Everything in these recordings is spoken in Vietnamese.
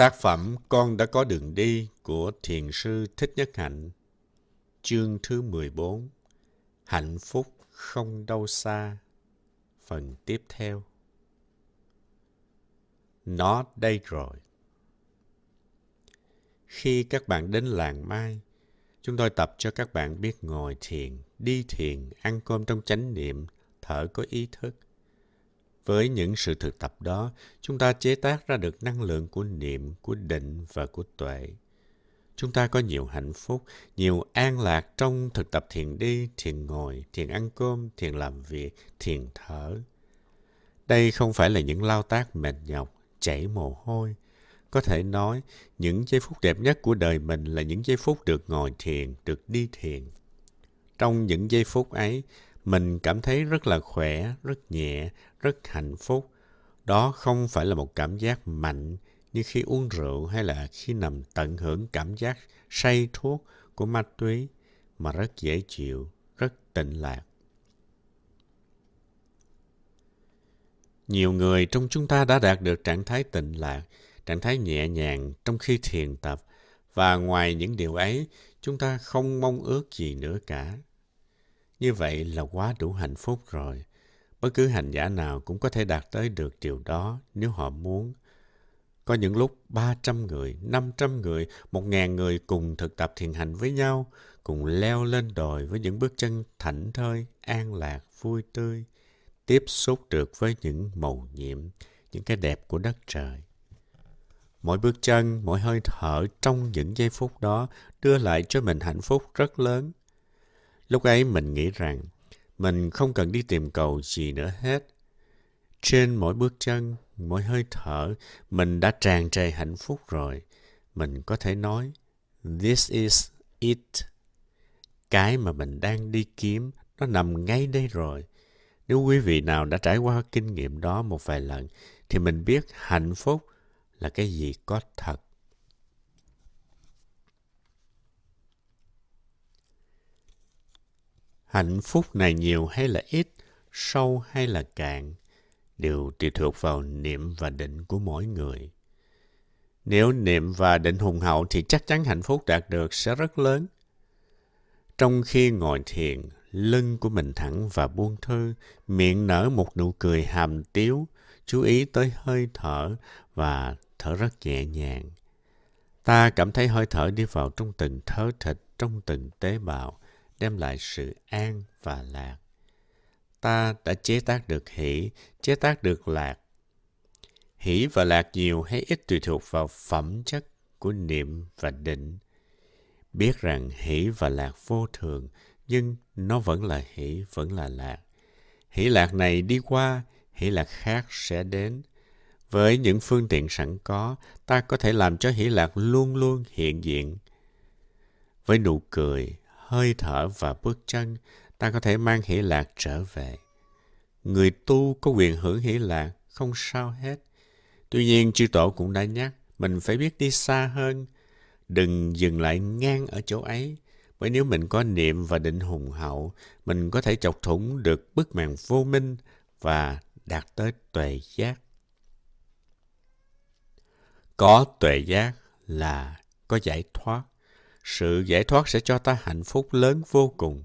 Tác phẩm Con đã có đường đi của Thiền sư Thích Nhất Hạnh Chương thứ 14 Hạnh phúc không đâu xa Phần tiếp theo. Nó đây rồi. Khi các bạn đến làng Mai Chúng tôi tập cho các bạn biết ngồi thiền, đi thiền, ăn cơm trong chánh niệm, thở có ý thức – với những sự thực tập đó, chúng ta chế tác ra được năng lượng của niệm, của định và của tuệ. Chúng ta có nhiều hạnh phúc, nhiều an lạc trong thực tập thiền đi, thiền ngồi, thiền ăn cơm, thiền làm việc, thiền thở. Đây không phải là những lao tác mệt nhọc, chảy mồ hôi. Có thể nói, những giây phút đẹp nhất của đời mình là những giây phút được ngồi thiền, được đi thiền. Trong những giây phút ấy, mình cảm thấy rất là khỏe, rất nhẹ, rất hạnh phúc. Đó không phải là một cảm giác mạnh như khi uống rượu hay là khi nằm tận hưởng cảm giác say thuốc của ma túy mà rất dễ chịu, rất tịnh lạc. Nhiều người trong chúng ta đã đạt được trạng thái tịnh lạc, trạng thái nhẹ nhàng trong khi thiền tập và ngoài những điều ấy, chúng ta không mong ước gì nữa cả. Như vậy là quá đủ hạnh phúc rồi. Bất cứ hành giả nào cũng có thể đạt tới được điều đó nếu họ muốn. Có những lúc 300 người, 500 người, 1.000 người cùng thực tập thiền hành với nhau, cùng leo lên đồi với những bước chân thảnh thơi, an lạc, vui tươi, tiếp xúc được với những màu nhiệm, những cái đẹp của đất trời. Mỗi bước chân, mỗi hơi thở trong những giây phút đó đưa lại cho mình hạnh phúc rất lớn. Lúc ấy mình nghĩ rằng mình không cần đi tìm cầu gì nữa hết. Trên mỗi bước chân, mỗi hơi thở, mình đã tràn trề hạnh phúc rồi. Mình có thể nói, this is it. Cái mà mình đang đi kiếm, nó nằm ngay đây rồi. Nếu quý vị nào đã trải qua kinh nghiệm đó một vài lần, thì mình biết hạnh phúc là cái gì có thật. Hạnh phúc này nhiều hay là ít, sâu hay là cạn, đều tùy thuộc vào niệm và định của mỗi người. Nếu niệm và định hùng hậu thì chắc chắn hạnh phúc đạt được sẽ rất lớn. Trong khi ngồi thiền, lưng của mình thẳng và buông thư, miệng nở một nụ cười hàm tiếu, chú ý tới hơi thở và thở rất nhẹ nhàng. Ta cảm thấy hơi thở đi vào trong từng thớ thịt, trong từng tế bào, đem lại sự an và lạc. Ta đã chế tác được hỷ, chế tác được lạc. Hỷ và lạc nhiều hay ít tùy thuộc vào phẩm chất của niệm và định. Biết rằng hỷ và lạc vô thường, nhưng nó vẫn là hỷ, vẫn là lạc. Hỷ lạc này đi qua, hỷ lạc khác sẽ đến. Với những phương tiện sẵn có, ta có thể làm cho hỷ lạc luôn luôn hiện diện. Với nụ cười, hơi thở và bước chân, ta có thể mang hỷ lạc trở về. Người tu có quyền hưởng hỷ lạc, không sao hết. Tuy nhiên, chư tổ cũng đã nhắc, mình phải biết đi xa hơn. Đừng dừng lại ngang ở chỗ ấy, bởi nếu mình có niệm và định hùng hậu, mình có thể chọc thủng được bức màn vô minh và đạt tới tuệ giác. Có tuệ giác là có giải thoát. Sự giải thoát sẽ cho ta hạnh phúc lớn vô cùng.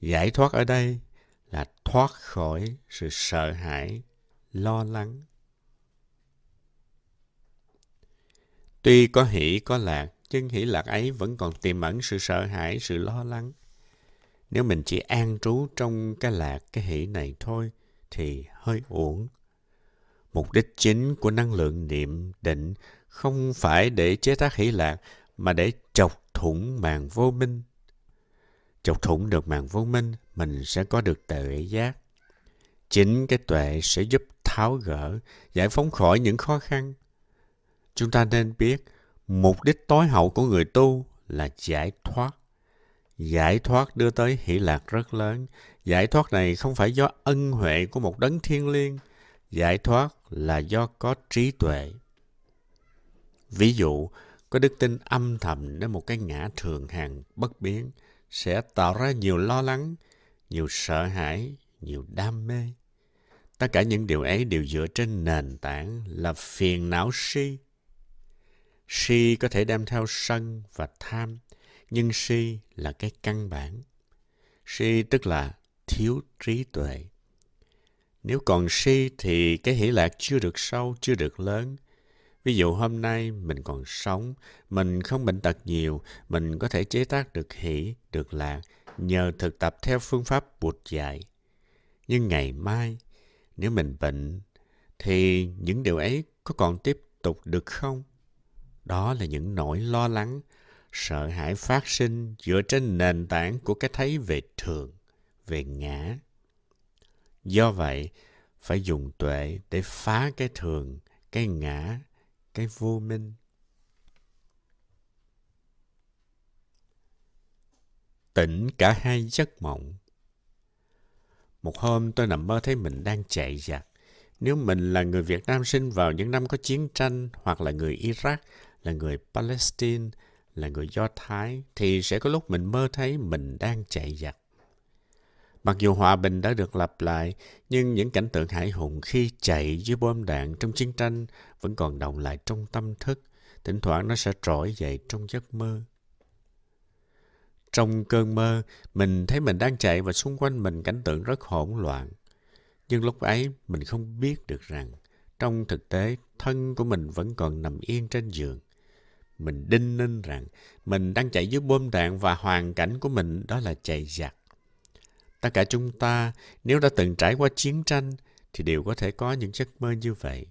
Giải thoát ở đây là thoát khỏi sự sợ hãi, lo lắng. Tuy có hỷ có lạc, nhưng hỷ lạc ấy vẫn còn tiềm ẩn sự sợ hãi, sự lo lắng. Nếu mình chỉ an trú trong cái lạc, cái hỷ này thôi, thì hơi uổng. Mục đích chính của năng lượng niệm định không phải để chế tác hỷ lạc, mà để thủng màn vô minh. Chọc thủng được màn vô minh, mình sẽ có được tuệ giác. Chính cái tuệ sẽ giúp tháo gỡ, giải phóng khỏi những khó khăn. Chúng ta nên biết, mục đích tối hậu của người tu là giải thoát. Giải thoát đưa tới hỷ lạc rất lớn. Giải thoát này không phải do ân huệ của một đấng thiên liêng. Giải thoát là do có trí tuệ. Ví dụ, có đức tin âm thầm đến một cái ngã thường hàng bất biến sẽ tạo ra nhiều lo lắng, nhiều sợ hãi, nhiều đam mê. Tất cả những điều ấy đều dựa trên nền tảng là phiền não si. si có thể đem theo sân và tham, nhưng si là cái căn bản. Si tức là thiếu trí tuệ. Nếu còn si thì cái hỷ lạc chưa được sâu, chưa được lớn. Ví dụ hôm nay mình còn sống, mình không bệnh tật nhiều, mình có thể chế tác được hỷ, được lạc nhờ thực tập theo phương pháp Bụt dạy. Nhưng ngày mai, nếu mình bệnh, thì những điều ấy có còn tiếp tục được không? Đó là những nỗi lo lắng, sợ hãi phát sinh dựa trên nền tảng của cái thấy về thường, về ngã. Do vậy, phải dùng tuệ để phá cái thường, cái ngã, cái vô minh. Tỉnh cả hai giấc mộng. Một hôm tôi nằm mơ thấy mình đang chạy giặc. Nếu mình là người Việt Nam sinh vào những năm có chiến tranh hoặc là người Iraq, là người Palestine, là người Do Thái, thì sẽ có lúc mình mơ thấy mình đang chạy giặc. Mặc dù hòa bình đã được lặp lại, nhưng những cảnh tượng hải hùng khi chạy dưới bom đạn trong chiến tranh vẫn còn động lại trong tâm thức. Thỉnh thoảng nó sẽ trỗi dậy trong giấc mơ. Trong cơn mơ, mình thấy mình đang chạy và xung quanh mình cảnh tượng rất hỗn loạn. Nhưng lúc ấy, mình không biết được rằng, trong thực tế, thân của mình vẫn còn nằm yên trên giường. Mình đinh ninh rằng, mình đang chạy dưới bom đạn và hoàn cảnh của mình đó là chạy giặc. Tất cả chúng ta, nếu đã từng trải qua chiến tranh, thì đều có thể có những giấc mơ như vậy.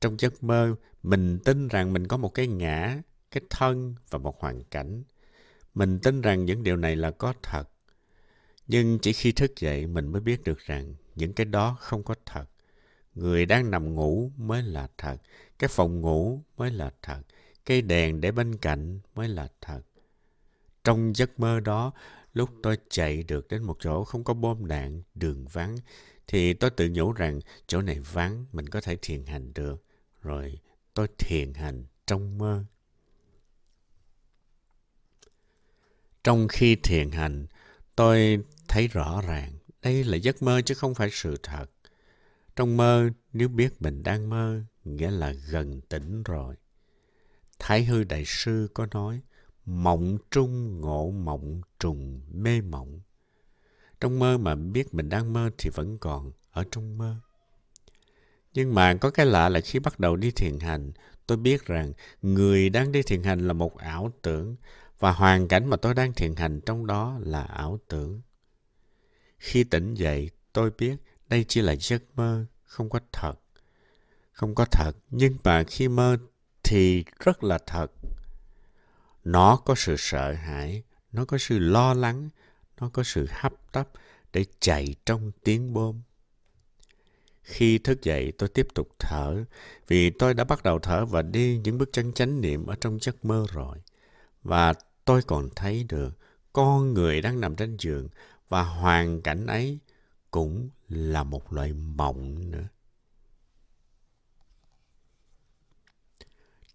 Trong giấc mơ, mình tin rằng mình có một cái ngã, cái thân và một hoàn cảnh. Mình tin rằng những điều này là có thật. Nhưng chỉ khi thức dậy mình mới biết được rằng những cái đó không có thật. Người đang nằm ngủ mới là thật. Cái phòng ngủ mới là thật. Cây đèn để bên cạnh mới là thật. Trong giấc mơ đó, lúc tôi chạy được đến một chỗ không có bom đạn, đường vắng, thì tôi tự nhủ rằng chỗ này vắng, mình có thể thiền hành được. Rồi tôi thiền hành trong mơ. Trong khi thiền hành, tôi thấy rõ ràng đây là giấc mơ chứ không phải sự thật. Trong mơ, nếu biết mình đang mơ, nghĩa là gần tỉnh rồi. Thái Hư Đại Sư có nói, mộng trung ngộ mộng trùng mê mộng. Trong mơ mà biết mình đang mơ thì vẫn còn ở trong mơ. Nhưng mà có cái lạ là khi bắt đầu đi thiền hành, tôi biết rằng người đang đi thiền hành là một ảo tưởng và hoàn cảnh mà tôi đang thiền hành trong đó là ảo tưởng. Khi tỉnh dậy, tôi biết đây chỉ là giấc mơ, không có thật. Không có thật, nhưng mà khi mơ thì rất là thật. Nó có sự sợ hãi, nó có sự lo lắng, nó có sự hấp tấp để chạy trong tiếng bom. Khi thức dậy, tôi tiếp tục thở, vì tôi đã bắt đầu thở và đi những bước chân chánh niệm ở trong giấc mơ rồi. Và tôi còn thấy được con người đang nằm trên giường và hoàn cảnh ấy cũng là một loại mộng nữa.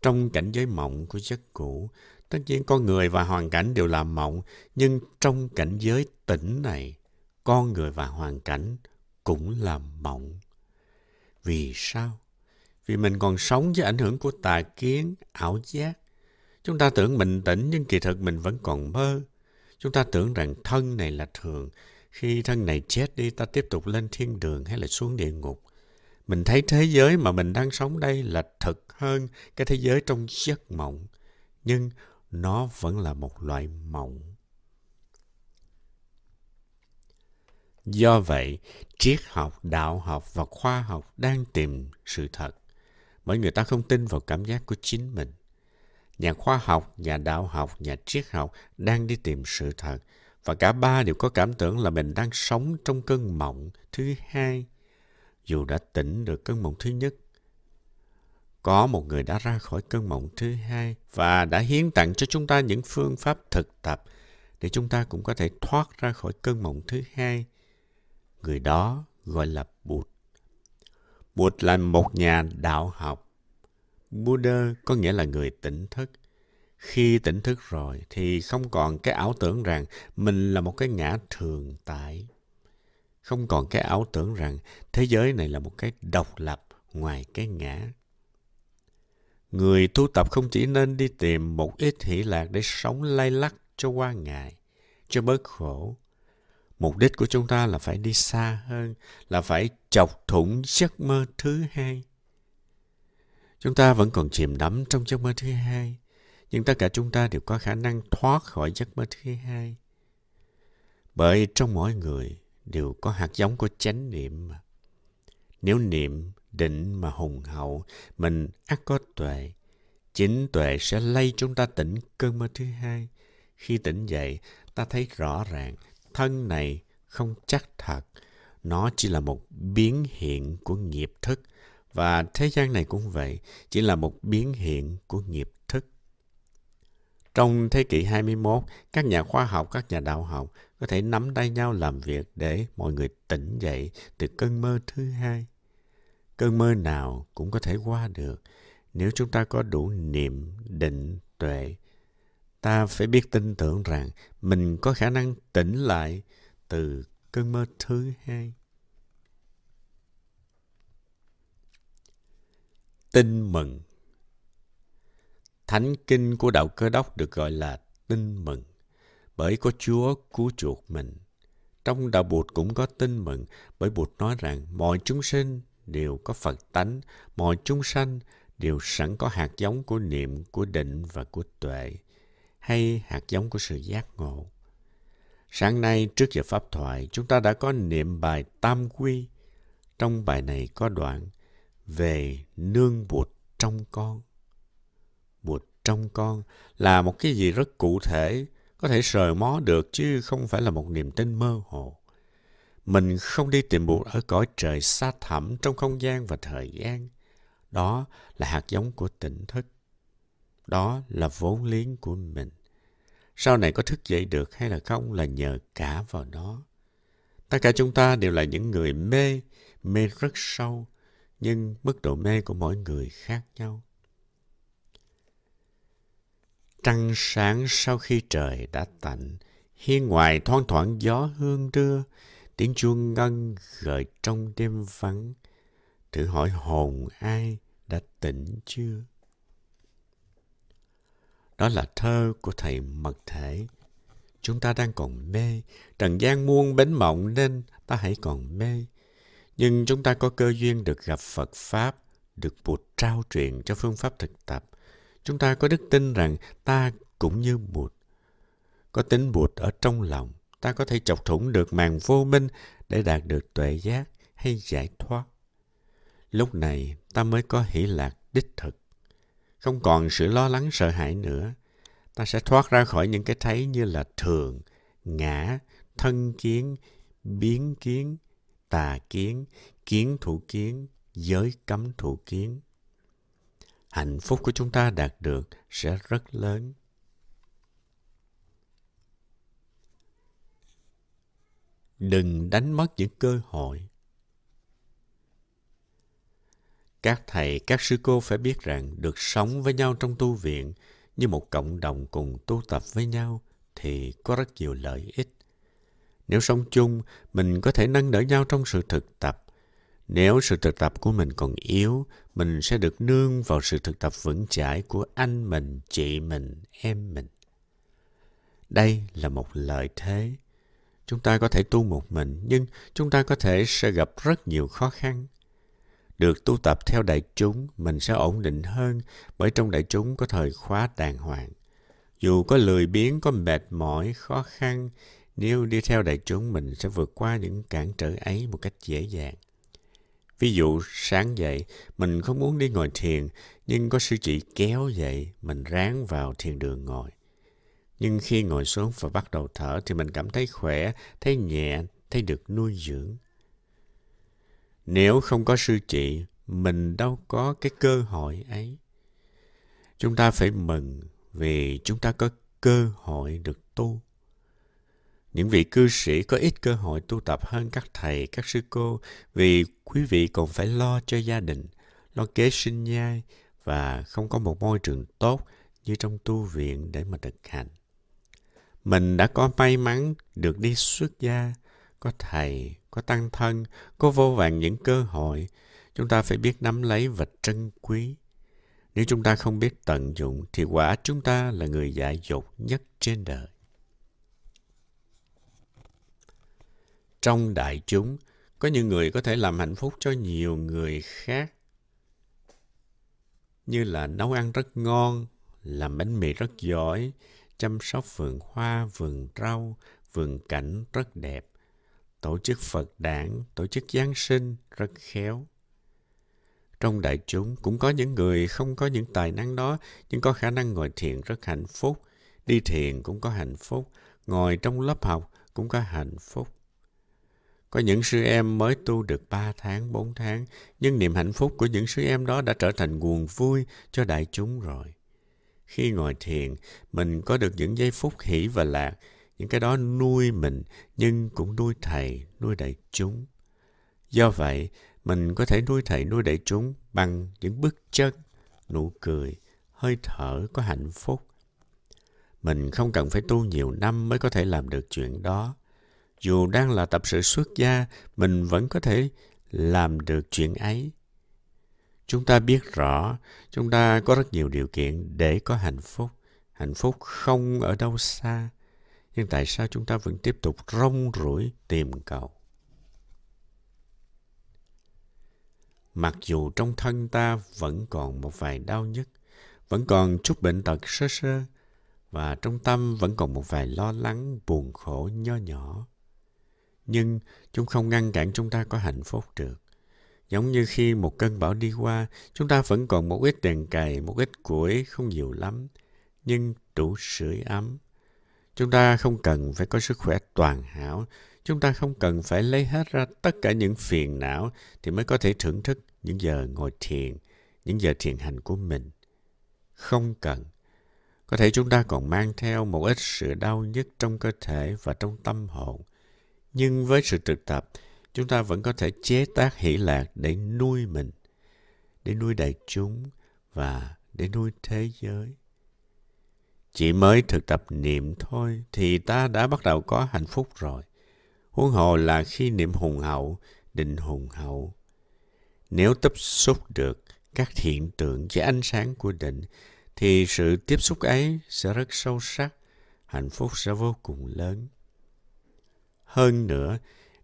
Trong cảnh giới mộng của giấc ngủ, tất nhiên con người và hoàn cảnh đều là mộng, nhưng trong cảnh giới tỉnh này, con người và hoàn cảnh cũng là mộng. Vì sao? Vì mình còn sống với ảnh hưởng của tà kiến, ảo giác. Chúng ta tưởng mình tỉnh nhưng kỳ thực mình vẫn còn mơ. Chúng ta tưởng rằng thân này là thường. Khi thân này chết đi, ta tiếp tục lên thiên đường hay là xuống địa ngục. Mình thấy thế giới mà mình đang sống đây là thật hơn cái thế giới trong giấc mộng. Nhưng nó vẫn là một loại mộng. Do vậy, triết học, đạo học và khoa học đang tìm sự thật. Bởi người ta không tin vào cảm giác của chính mình. Nhà khoa học, nhà đạo học, nhà triết học đang đi tìm sự thật. Và cả ba đều có cảm tưởng là mình đang sống trong cơn mộng thứ hai. Dù đã tỉnh được cơn mộng thứ nhất. Có một người đã ra khỏi cơn mộng thứ hai và đã hiến tặng cho chúng ta những phương pháp thực tập để chúng ta cũng có thể thoát ra khỏi cơn mộng thứ hai. Người đó gọi là Bụt. Bụt là một nhà đạo học Buddha có nghĩa là người tỉnh thức. Khi tỉnh thức rồi thì không còn cái ảo tưởng rằng mình là một cái ngã thường tại. Không còn cái ảo tưởng rằng thế giới này là một cái độc lập ngoài cái ngã người tu tập không chỉ nên đi tìm một ít hỷ lạc để sống lay lắc cho qua ngày, cho bớt khổ. Mục đích của chúng ta là phải đi xa hơn, là phải chọc thủng giấc mơ thứ hai. Chúng ta vẫn còn chìm đắm trong giấc mơ thứ hai, nhưng tất cả chúng ta đều có khả năng thoát khỏi giấc mơ thứ hai. Bởi trong mỗi người đều có hạt giống của chánh niệm mà. Nếu niệm, định mà hùng hậu, mình ắt có tuệ. Chính tuệ sẽ lay chúng ta tỉnh cơn mơ thứ hai. Khi tỉnh dậy, ta thấy rõ ràng thân này không chắc thật. Nó chỉ là một biến hiện của nghiệp thức. Và thế gian này cũng vậy, chỉ là một biến hiện của nghiệp thức. Trong thế kỷ 21, các nhà khoa học, các nhà đạo học có thể nắm tay nhau làm việc để mọi người tỉnh dậy từ cơn mơ thứ hai. Cơn mơ nào cũng có thể qua được nếu chúng ta có đủ niệm, định, tuệ. Ta phải biết tin tưởng rằng mình có khả năng tỉnh lại từ cơn mơ thứ hai. Tin mừng Thánh kinh của đạo cơ đốc được gọi là tin mừng bởi có Chúa cứu chuộc mình. Trong đạo Bụt cũng có tin mừng bởi Bụt nói rằng mọi chúng sinh đều có Phật tánh, mọi chúng sanh đều sẵn có hạt giống của niệm, của định và của tuệ, hay hạt giống của sự giác ngộ. Sáng nay trước giờ Pháp thoại, chúng ta đã có niệm bài Tam Quy. Trong bài này có đoạn về nương bụt trong con. Bụt trong con là một cái gì rất cụ thể, có thể sờ mó được chứ không phải là một niềm tin mơ hồ. Mình không đi tìm bụt ở cõi trời xa thẳm trong không gian và thời gian. Đó là hạt giống của tỉnh thức. Đó là vốn liếng của mình. Sau này có thức dậy được hay là không là nhờ cả vào nó. Tất cả chúng ta đều là những người mê, mê rất sâu, nhưng mức độ mê của mỗi người khác nhau. Trăng sáng sau khi trời đã tạnh, hiên ngoài thoang thoảng gió hương đưa, tiếng chuông ngân gợi trong đêm vắng. Thử hỏi hồn ai đã tỉnh chưa? Đó là thơ của thầy mật thể. Chúng ta đang còn mê, trần gian muôn bến mộng nên ta hãy còn mê. Nhưng chúng ta có cơ duyên được gặp Phật Pháp, được Bụt trao truyền cho phương pháp thực tập. Chúng ta có đức tin rằng ta cũng như Bụt. Có tính Bụt ở trong lòng, ta có thể chọc thủng được màn vô minh để đạt được tuệ giác hay giải thoát. Lúc này ta mới có hỷ lạc đích thực. Không còn sự lo lắng sợ hãi nữa. Ta sẽ thoát ra khỏi những cái thấy như là thường, ngã, thân kiến, biến kiến, tà kiến, kiến thủ kiến, giới cấm thủ kiến. Hạnh phúc của chúng ta đạt được sẽ rất lớn. Đừng đánh mất những cơ hội. Các thầy, các sư cô phải biết rằng được sống với nhau trong tu viện như một cộng đồng cùng tu tập với nhau thì có rất nhiều lợi ích. Nếu sống chung, mình có thể nâng đỡ nhau trong sự thực tập. Nếu sự thực tập của mình còn yếu, mình sẽ được nương vào sự thực tập vững chãi của anh mình, chị mình, em mình. Đây là một lợi thế. Chúng ta có thể tu một mình, nhưng chúng ta có thể sẽ gặp rất nhiều khó khăn. Được tu tập theo đại chúng, mình sẽ ổn định hơn bởi trong đại chúng có thời khóa đàng hoàng. Dù có lười biếng, có mệt mỏi, khó khăn, nếu đi theo đại chúng mình sẽ vượt qua những cản trở ấy một cách dễ dàng. Ví dụ sáng dậy mình không muốn đi ngồi thiền nhưng có sư chị kéo dậy mình ráng vào thiền đường ngồi. Nhưng khi ngồi xuống và bắt đầu thở thì mình cảm thấy khỏe, thấy nhẹ, thấy được nuôi dưỡng. Nếu không có sư chị, mình đâu có cái cơ hội ấy. Chúng ta phải mừng vì chúng ta có cơ hội được tu. Những vị cư sĩ có ít cơ hội tu tập hơn các thầy, các sư cô vì quý vị còn phải lo cho gia đình, lo kế sinh nhai và không có một môi trường tốt như trong tu viện để mà thực hành. Mình đã có may mắn được đi xuất gia, có thầy, có tăng thân, có vô vàng những cơ hội. Chúng ta phải biết nắm lấy và trân quý. Nếu chúng ta không biết tận dụng thì quả chúng ta là người dại dột nhất trên đời. Trong đại chúng, có những người có thể làm hạnh phúc cho nhiều người khác như là nấu ăn rất ngon, làm bánh mì rất giỏi, chăm sóc vườn hoa, vườn rau, vườn cảnh rất đẹp, tổ chức Phật đản, tổ chức Giáng sinh rất khéo. Trong đại chúng cũng có những người không có những tài năng đó, nhưng có khả năng ngồi thiền rất hạnh phúc. Đi thiền cũng có hạnh phúc, ngồi trong lớp học cũng có hạnh phúc. Có những sư em mới tu được 3 tháng, 4 tháng, nhưng niềm hạnh phúc của những sư em đó đã trở thành nguồn vui cho đại chúng rồi. Khi ngồi thiền, mình có được những giây phút hỷ và lạc, những cái đó nuôi mình, nhưng cũng nuôi thầy, nuôi đại chúng. Do vậy, mình có thể nuôi thầy nuôi đại chúng bằng những bước chân, nụ cười, hơi thở có hạnh phúc. Mình không cần phải tu nhiều năm mới có thể làm được chuyện đó. Dù đang là tập sự xuất gia, mình vẫn có thể làm được chuyện ấy. Chúng ta biết rõ, chúng ta có rất nhiều điều kiện để có hạnh phúc. Hạnh phúc không ở đâu xa. Nhưng tại sao chúng ta vẫn tiếp tục rong ruổi tìm cầu? Mặc dù trong thân ta vẫn còn một vài đau nhức, vẫn còn chút bệnh tật sơ sơ, và trong tâm vẫn còn một vài lo lắng, buồn khổ nho nhỏ. Nhưng chúng không ngăn cản chúng ta có hạnh phúc được. Giống như khi một cơn bão đi qua, chúng ta vẫn còn một ít đèn cày, một ít củi, không nhiều lắm, nhưng đủ sưởi ấm. Chúng ta không cần phải có sức khỏe toàn hảo, chúng ta không cần phải lấy hết ra tất cả những phiền não thì mới có thể thưởng thức những giờ ngồi thiền, những giờ thiền hành của mình. Không cần. Có thể chúng ta còn mang theo một ít sự đau nhức trong cơ thể và trong tâm hồn. Nhưng với sự thực tập, chúng ta vẫn có thể chế tác hỷ lạc để nuôi mình, để nuôi đại chúng và để nuôi thế giới. Chỉ mới thực tập niệm thôi thì ta đã bắt đầu có hạnh phúc rồi. Huống hồ là khi niệm hùng hậu, định hùng hậu. Nếu tiếp xúc được các hiện tượng với ánh sáng của định, thì sự tiếp xúc ấy sẽ rất sâu sắc, hạnh phúc sẽ vô cùng lớn. Hơn nữa,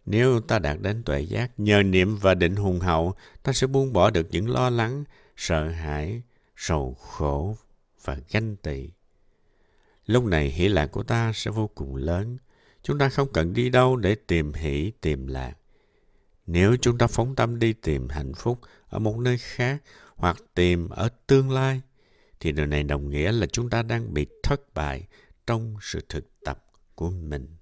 nếu ta đạt đến tuệ giác, nhờ niệm và định hùng hậu, ta sẽ buông bỏ được những lo lắng, sợ hãi, sầu khổ và ganh tị. Lúc này hỷ lạc của ta sẽ vô cùng lớn. Chúng ta không cần đi đâu để tìm hỷ, tìm lạc. Nếu chúng ta phóng tâm đi tìm hạnh phúc ở một nơi khác hoặc tìm ở tương lai, thì điều này đồng nghĩa là chúng ta đang bị thất bại trong sự thực tập của mình.